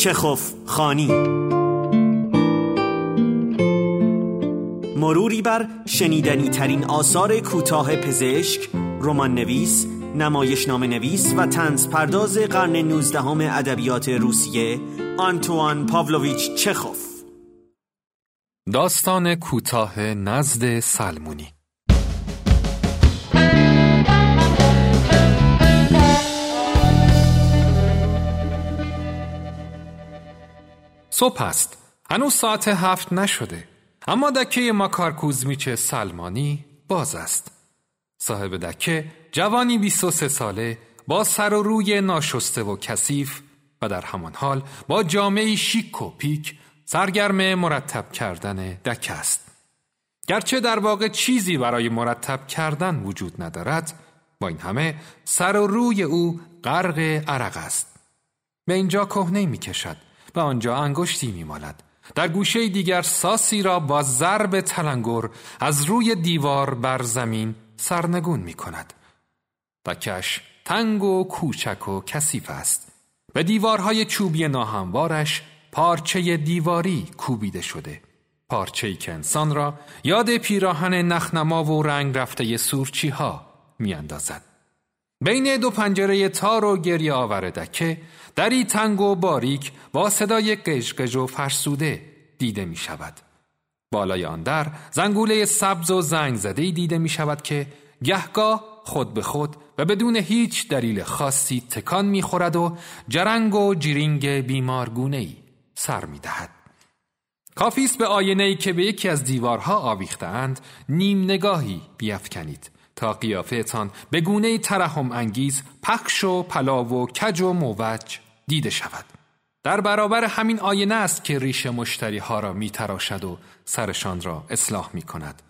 چخوف خانی. مروری بر شنیدنی ترین آثار کوتاه پزشک، رمان نویس، نمایشنامه نویس و تنز پرداز قرن 19 ادبیات روسیه آنتوان پاولویچ چخوف. داستان کوتاه نزد سلمونی. صبح است. هنوز ساعت هفت نشده. اما دکه ماکار کوزمیچ سلمانی باز است. صاحب دکه جوانی 23 ساله با سر و روی ناشسته و کثیف و در همان حال با جامعه شیک و پیک سرگرم مرتب کردن دکه است. گرچه در واقع چیزی برای مرتب کردن وجود ندارد با این همه سر و روی او غرق عرق است. به اینجا کهنه می کشد و آنجا انگشتی می مالد. در گوشه دیگر ساسی را با ضرب تلنگر از روی دیوار بر زمین سرنگون می کند. دکش تنگ و کوچک و کثیف است. به دیوارهای چوبی ناهموارش پارچه دیواری کوبیده شده. پارچه که انسان را یاد پیراهن نخنما و رنگ رفته سورچی ها می اندازد. بین دو پنجره تار و گریه آور دکه دری تنگ و باریک با صدای قشقش و فرسوده دیده می شود. بالای آن در زنگوله سبز و زنگ زده دیده می شود که گهگاه خود به خود و بدون هیچ دلیل خاصی تکان می خورد و جرنگ و جیرینگ بیمارگونه ای سر می دهد. کافیست به آینه ای که به یکی از دیوارها آویختند نیم نگاهی بیافکنید تا قیافهتان به گونه ترحم انگیز پخش و پلاو و کج و موج دیده شود. در برابر همین آینه است که ریش مشتری ها را می تراشد و سرشان را اصلاح می کند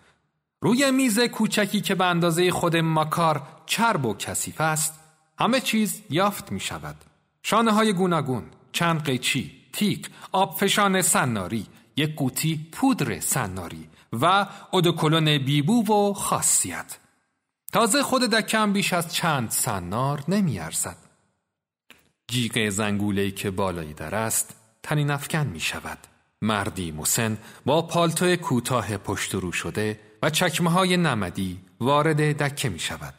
روی میز کوچکی که به اندازه خود مکار چرب و کثیف است همه چیز یافت می شود شانه های گوناگون چند قیچی تیک آبفشان سناری یک قوطی پودر سناری و ادوکلون بیبو و خاصیت. تازه خود دکم بیش از چند سنار نمیارزد. جیغ زنگوله که بالایی در است تنین افکن می شود. مردی مسن با پالتو کوتاه پشت رو شده و چکمه های نمدی وارد دکه می شود.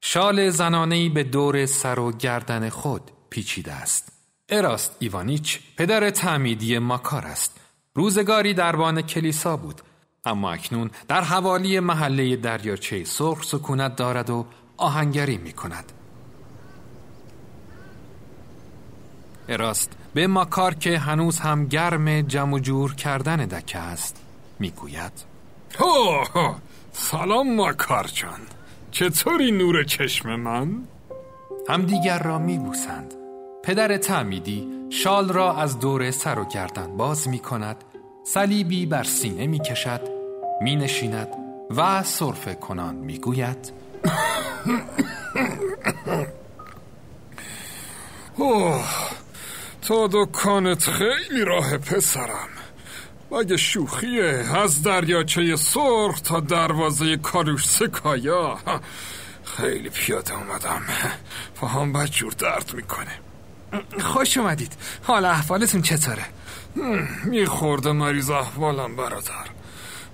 شال زنانهی به دور سر و گردن خود پیچیده است. اراست ایوانیچ پدر تعمیدی ماکار است. روزگاری دربان کلیسا بود اما اکنون در حوالی محله دریاچه سرخ سکونت دارد و آهنگری می کند اراست به ماکار که هنوز هم گرم جمع جور کردن دکه است می‌گوید. سلام ماکار جان. چطوری نور چشم من؟ همدیگر را میبوسند. پدر تعمیدی شال را از دور سر و گردن باز می کند صلیبی بر سینه می کشد می نشیند و صرف کنان می گوید اوه تا دکانت خیلی راه پسرم. مگه شوخیه از دریاچه سرخ تا دروازه کاروش سکایا؟ خیلی پیاده اومدم. هم بد جور درد می‌کنه. خوش اومدید. حال احوالتون چطوره؟ میخورده مریض احوالم برادر.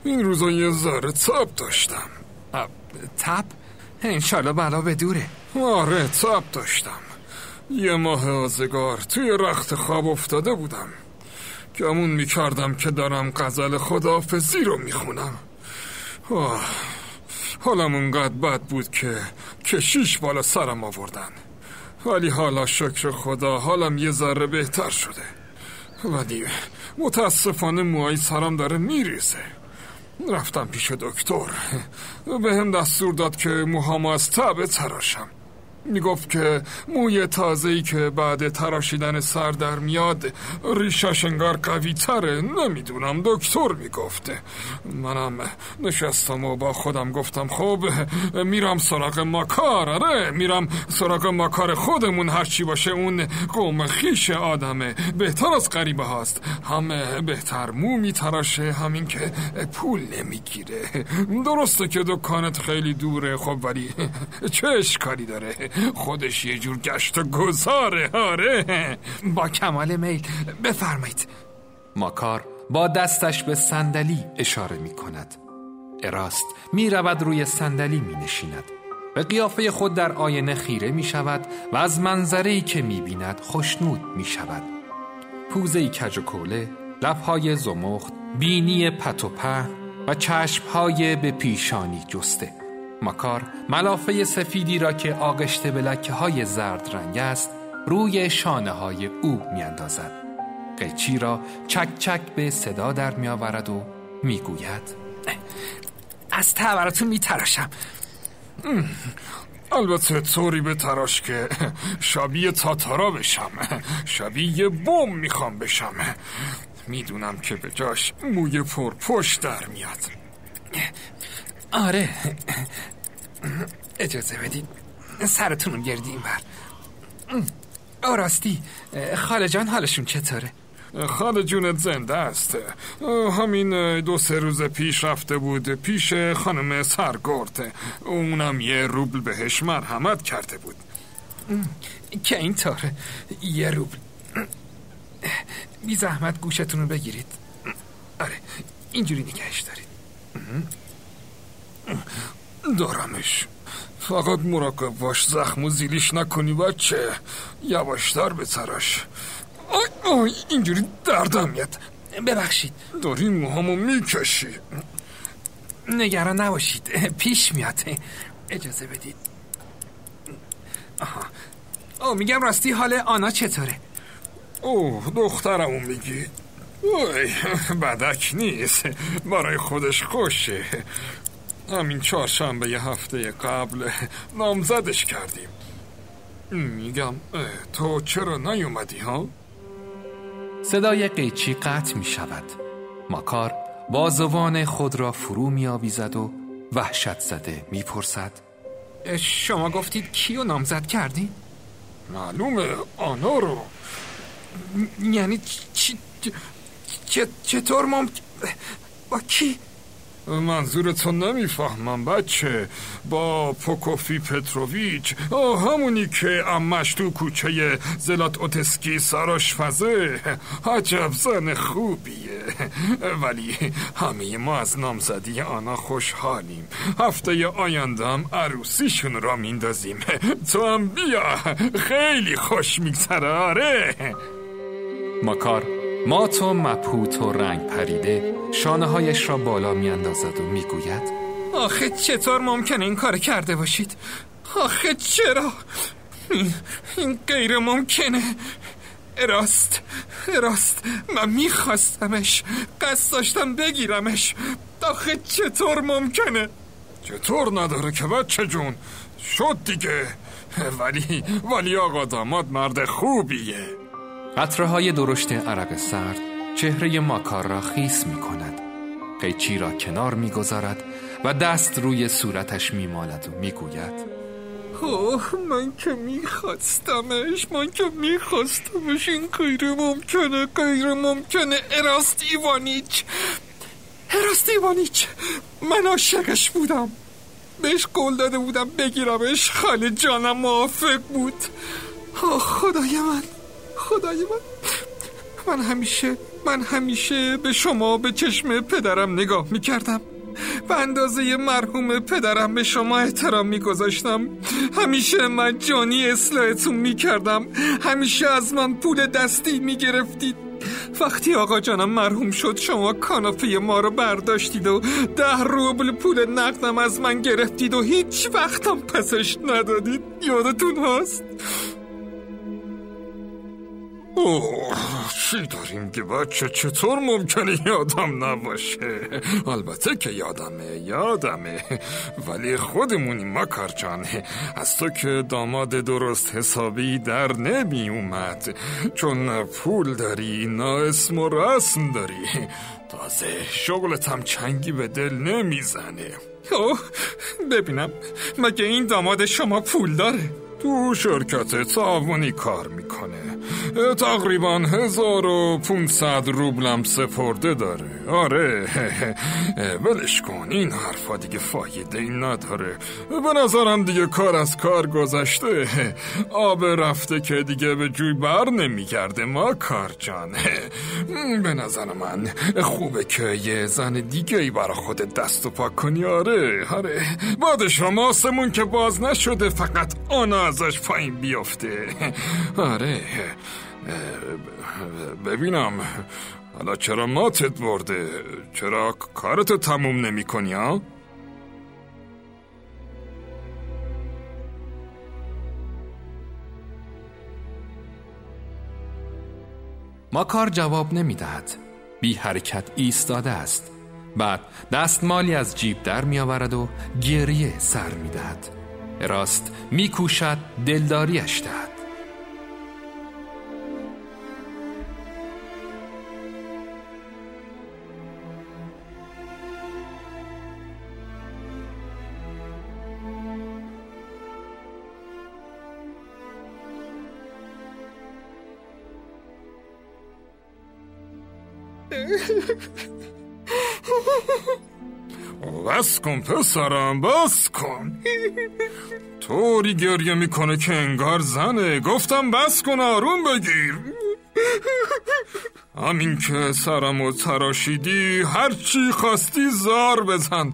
این روزا یه ذره تب داشتم. تب؟ انشالله بلا به دوره. آره تب داشتم. یه ماه آزگار توی رخت خواب افتاده بودم. گمون می‌کردم که دارم غزل خدافزی رو می‌خونم. حالم اونقدر بد بود که کشیش بالا سرم آوردن. ولی حالا شکر خدا حالم یه ذره بهتر شده. ولی متاسفانه موهای سرم داره میریزه. رفتم پیش دکتر. به هم دستور داد که موهامو از تبه تراشم. می‌گفت که موی تازه‌ای که بعد تراشیدن سر در میاد ریشاش انگار قوی تره نمی‌دونم دکتر می‌گفته منم نشستم و با خودم گفتم خب میرم سراغ ماکار. آره میرم سراغ ماکار خودمون هرچی باشه اون قوم خیش آدمه بهتر از غریبه هاست. همه بهتر مو میتراشه همین که پول نمی‌گیره. درسته که دکانت خیلی دوره خب ولی چه اشکالی داره؟ خودش یه جور گشت و گذاره آره. با کمال میل. بفرمایید. ماکار با دستش به صندلی اشاره می کند. اراست می رود روی صندلی می نشیند. به قیافه خود در آینه خیره می شود و از منظری که می بیند خوشنود می شود. پوزه کج و کوله لبهای زمخت بینی پت و په و چشمهای به پیشانی جسته. مکار ملافه سفیدی را که آغشته به لکه های زرد رنگ است روی شانه های او میاندازد. قیچی را چک چک به صدا در می آورد و می‌گوید از تبراتون می تراشم البته طوری به تراش که شبیه تاتارا بشم. شبیه بوم می‌خوام بشم. می‌دونم که به جاش موی پر پشت در میاد. آره. اجازه بدید سرتون رو گردیم بر. آراستی خاله جان حالشون چطوره؟ خاله جونت زنده است. همین دو سه روز پیش رفته بود پیش خانم سرگرد. اونم یه روبل بهش مرحمت کرده بود. که اینطوره یه روبل. بی زحمت گوشتون رو بگیرید. آره اینجوری نگهش دارید. دارمش. فقط مراقب باش زخم و زیلیش نکنی بچه. یواشتر به تراش آی آی اینجوری دردم میاد ببخشید. داری موهامو می‌کشی. نگران نباشید. پیش میاد. اجازه بدید. آها. او میگم راستی حال آنا چطوره؟ اوه دخترمو میگی. اوی بدک نیست. برای خودش خوشه. همین چهارشنبه یه هفته قبل نامزدش کردیم میگم تو چرا نیومدی ها؟ صدای قیچی قطع می شود ماکار بازوان خود را فرو می آویزد و وحشت زده می پرسد شما گفتید کیو نامزد کردی؟ معلومه آنا رو یعنی چی چطور ممکن با کی؟ منظورتو نمی‌فهمم بچه. با پوکوفی پتروویچ. همونی که امش تو کوچه زلات اوتسکی سراش فزه. عجب زن خوبیه. ولی همه ما از نامزدی آنا خوشحالیم. هفته آیندهم عروسیشون را میندازیم. تو هم بیا. خیلی خوش میگذره. آره. ماکار مات و مبهوت و رنگ پریده شانه هایش را بالا میاندازد و می‌گوید آخه چطور ممکنه این کار کرده باشید؟ آخه چرا؟ این, این غیر ممکنه. راست راست. من میخواستمش. قصد داشتم بگیرمش. آخه چطور ممکنه؟ چطور نداره که بچه جون؟ شد دیگه. ولی ولی آقا داماد مرد خوبیه. قطره های درشت عرق سرد چهره ماکار را خیس می کند قیچی را کنار می گذارد و دست روی صورتش می مالد و می گوید اوه من که میخواستمش من که میخواستمش این غیر ممکنه غیر ممکنه. اراست ایوانیچ اراست ایوانیچ من عاشقش بودم. بهش قول داده بودم بگیرمش. خاله جانم موافق بود. آه خدای من. خدای من. من همیشه من همیشه به شما به چشم پدرم نگاه می‌کردم به اندازه مرحوم پدرم به شما احترام میگذاشتم. همیشه مجانی اصلاحتون می‌کردم. همیشه از من پول دستی می‌گرفتید. وقتی آقا جانم مرحوم شد شما کاناپه ما رو برداشتید و ده روبل پول نقدم از من گرفتید و هیچ وقتم پسش ندادید. یادتون هست؟ اوه چی داریم که بچه چطور ممکنه یادم نباشه؟ البته که یادمه یادمه. ولی خودمونی مکار جان از تو که داماد درست حسابی در نمی اومد. چون پول داری نه اسم و رسم داری. تازه شغلت هم چنگی به دل نمی‌زنه. اوه ببینم مگه این داماد شما پول داره؟ تو شرکت تعاونی کار می‌کنه. تقریبا 1500 روبلم سپرده داره. آره ولش کن این حرفا دیگه فایده این نداره. به نظرم دیگه کار از کار گذشته. آب رفته که دیگه به جوی بر نمیگرده ما کار جان. به نظر من خوبه که یه زن دیگه ای برا خودت دست و پاک کنی آره. آره بعدش هم آسمون که باز نشده فقط آنا ازش پایین بیفته. آره. ببینم. حالا چرا ماتت برده؟ چرا کارتو تموم نمی کنی ها؟ ماکار جواب نمی دهد بی حرکت ایستاده است. بعد دستمالی از جیب در می آورد و گریه سر می دهد راست می کوشد دلداریش دهد. بس کن پسرم بس کن طوری گریه می‌کنه که انگار زنه گفتم بس کن آروم بگیر همین که سرم و تراشیدی هرچی خواستی زار بزن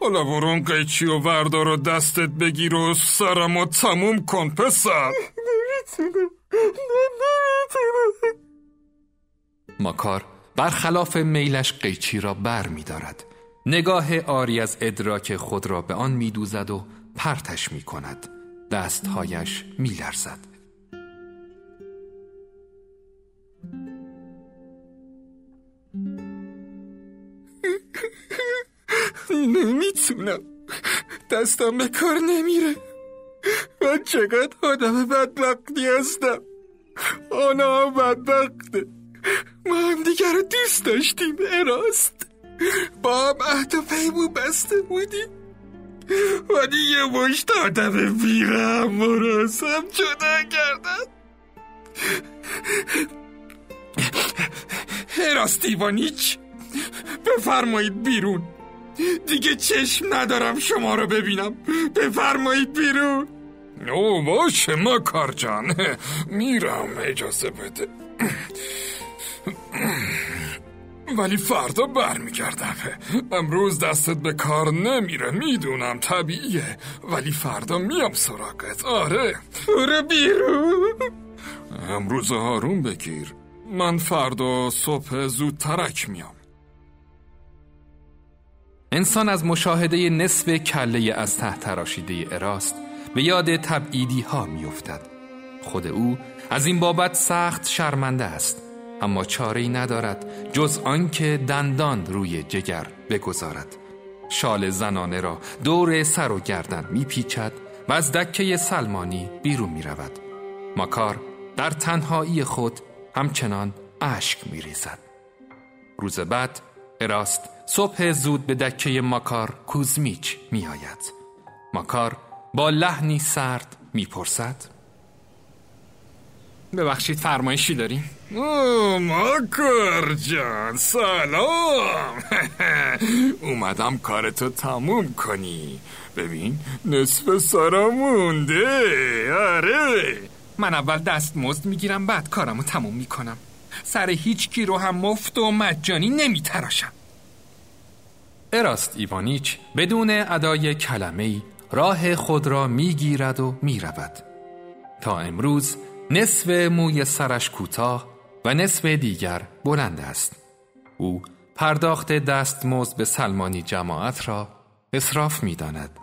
حالا برون قیچی و وردار و دستت بگیر و سرم و تموم کن پسر ماکار برخلاف میلش قیچی را بر می دارد. نگاه آری از ادراک خود را به آن می دوزد و پرتش می کند. دستهایش می لرزد. نمی‌تونم. دستم به کار نمیره. من چقدر آدم بدبختی هستم. آنا بدبخته. ما هم دیگر رو دوست داشتیم اراست با هم عهد و پیمون بسته بودیم. ولی یه مشت آدم بیرم مراسم جدا کردن اراست ایوانیچ بفرمایید بیرون. دیگه چشم ندارم شما رو ببینم. بفرمایید بیرون. او باشه ما کار جان. میرم اجازه بده. ولی فردا برمیگردم. امروز دستت به کار نمیره می‌دونم طبیعیه. ولی فردا میام سراغت. آره. برو بیرون. امروز آروم بگیر. من فردا صبح زود ترک میام. انسان از مشاهده نصف کله از ته تراشیده اراست به یاد تبعیدی ها میافتد. خود او از این بابت سخت شرمنده است. اما چاره ای ندارد جز آنکه دندان روی جگر بگذارد. شال زنانه را دور سر و گردن میپیچد و از دکه سلمانی بیرون می رود ماکار در تنهایی خود همچنان اشک می ریزد روز بعد اراست صبح زود به دکه ماکار کوزمیچ می آید ماکار با لحنی سرد می پرسد ببخشید فرمایشی داریم؟ او ماکر جان سلام. اومدم کارتو تموم کنی. ببین نصف سارا مونده. آره. من اول دست مزد می‌گیرم بعد کارمو تموم می‌کنم. سر هیچ کی رو هم مفت و مجانی نمیتراشم. اراست ایوانیچ بدون ادای کلمه راه خود را می‌گیرد و می‌رود. تا امروز نصف موی سرش کوتاه و نصف دیگر بلند است. او پرداخت دستمزد به سلمانی جماعت را اصراف می داند.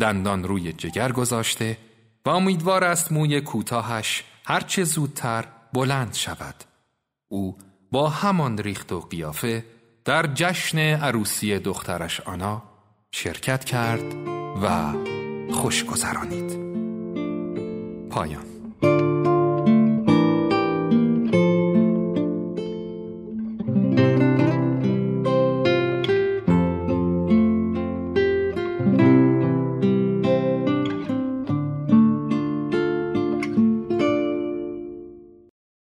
دندان روی جگر گذاشته و امیدوار است موی کوتاهش هرچه زودتر بلند شود. او با همان ریخت و قیافه در جشن عروسی دخترش آنا شرکت کرد و خوش گذرانید پایان.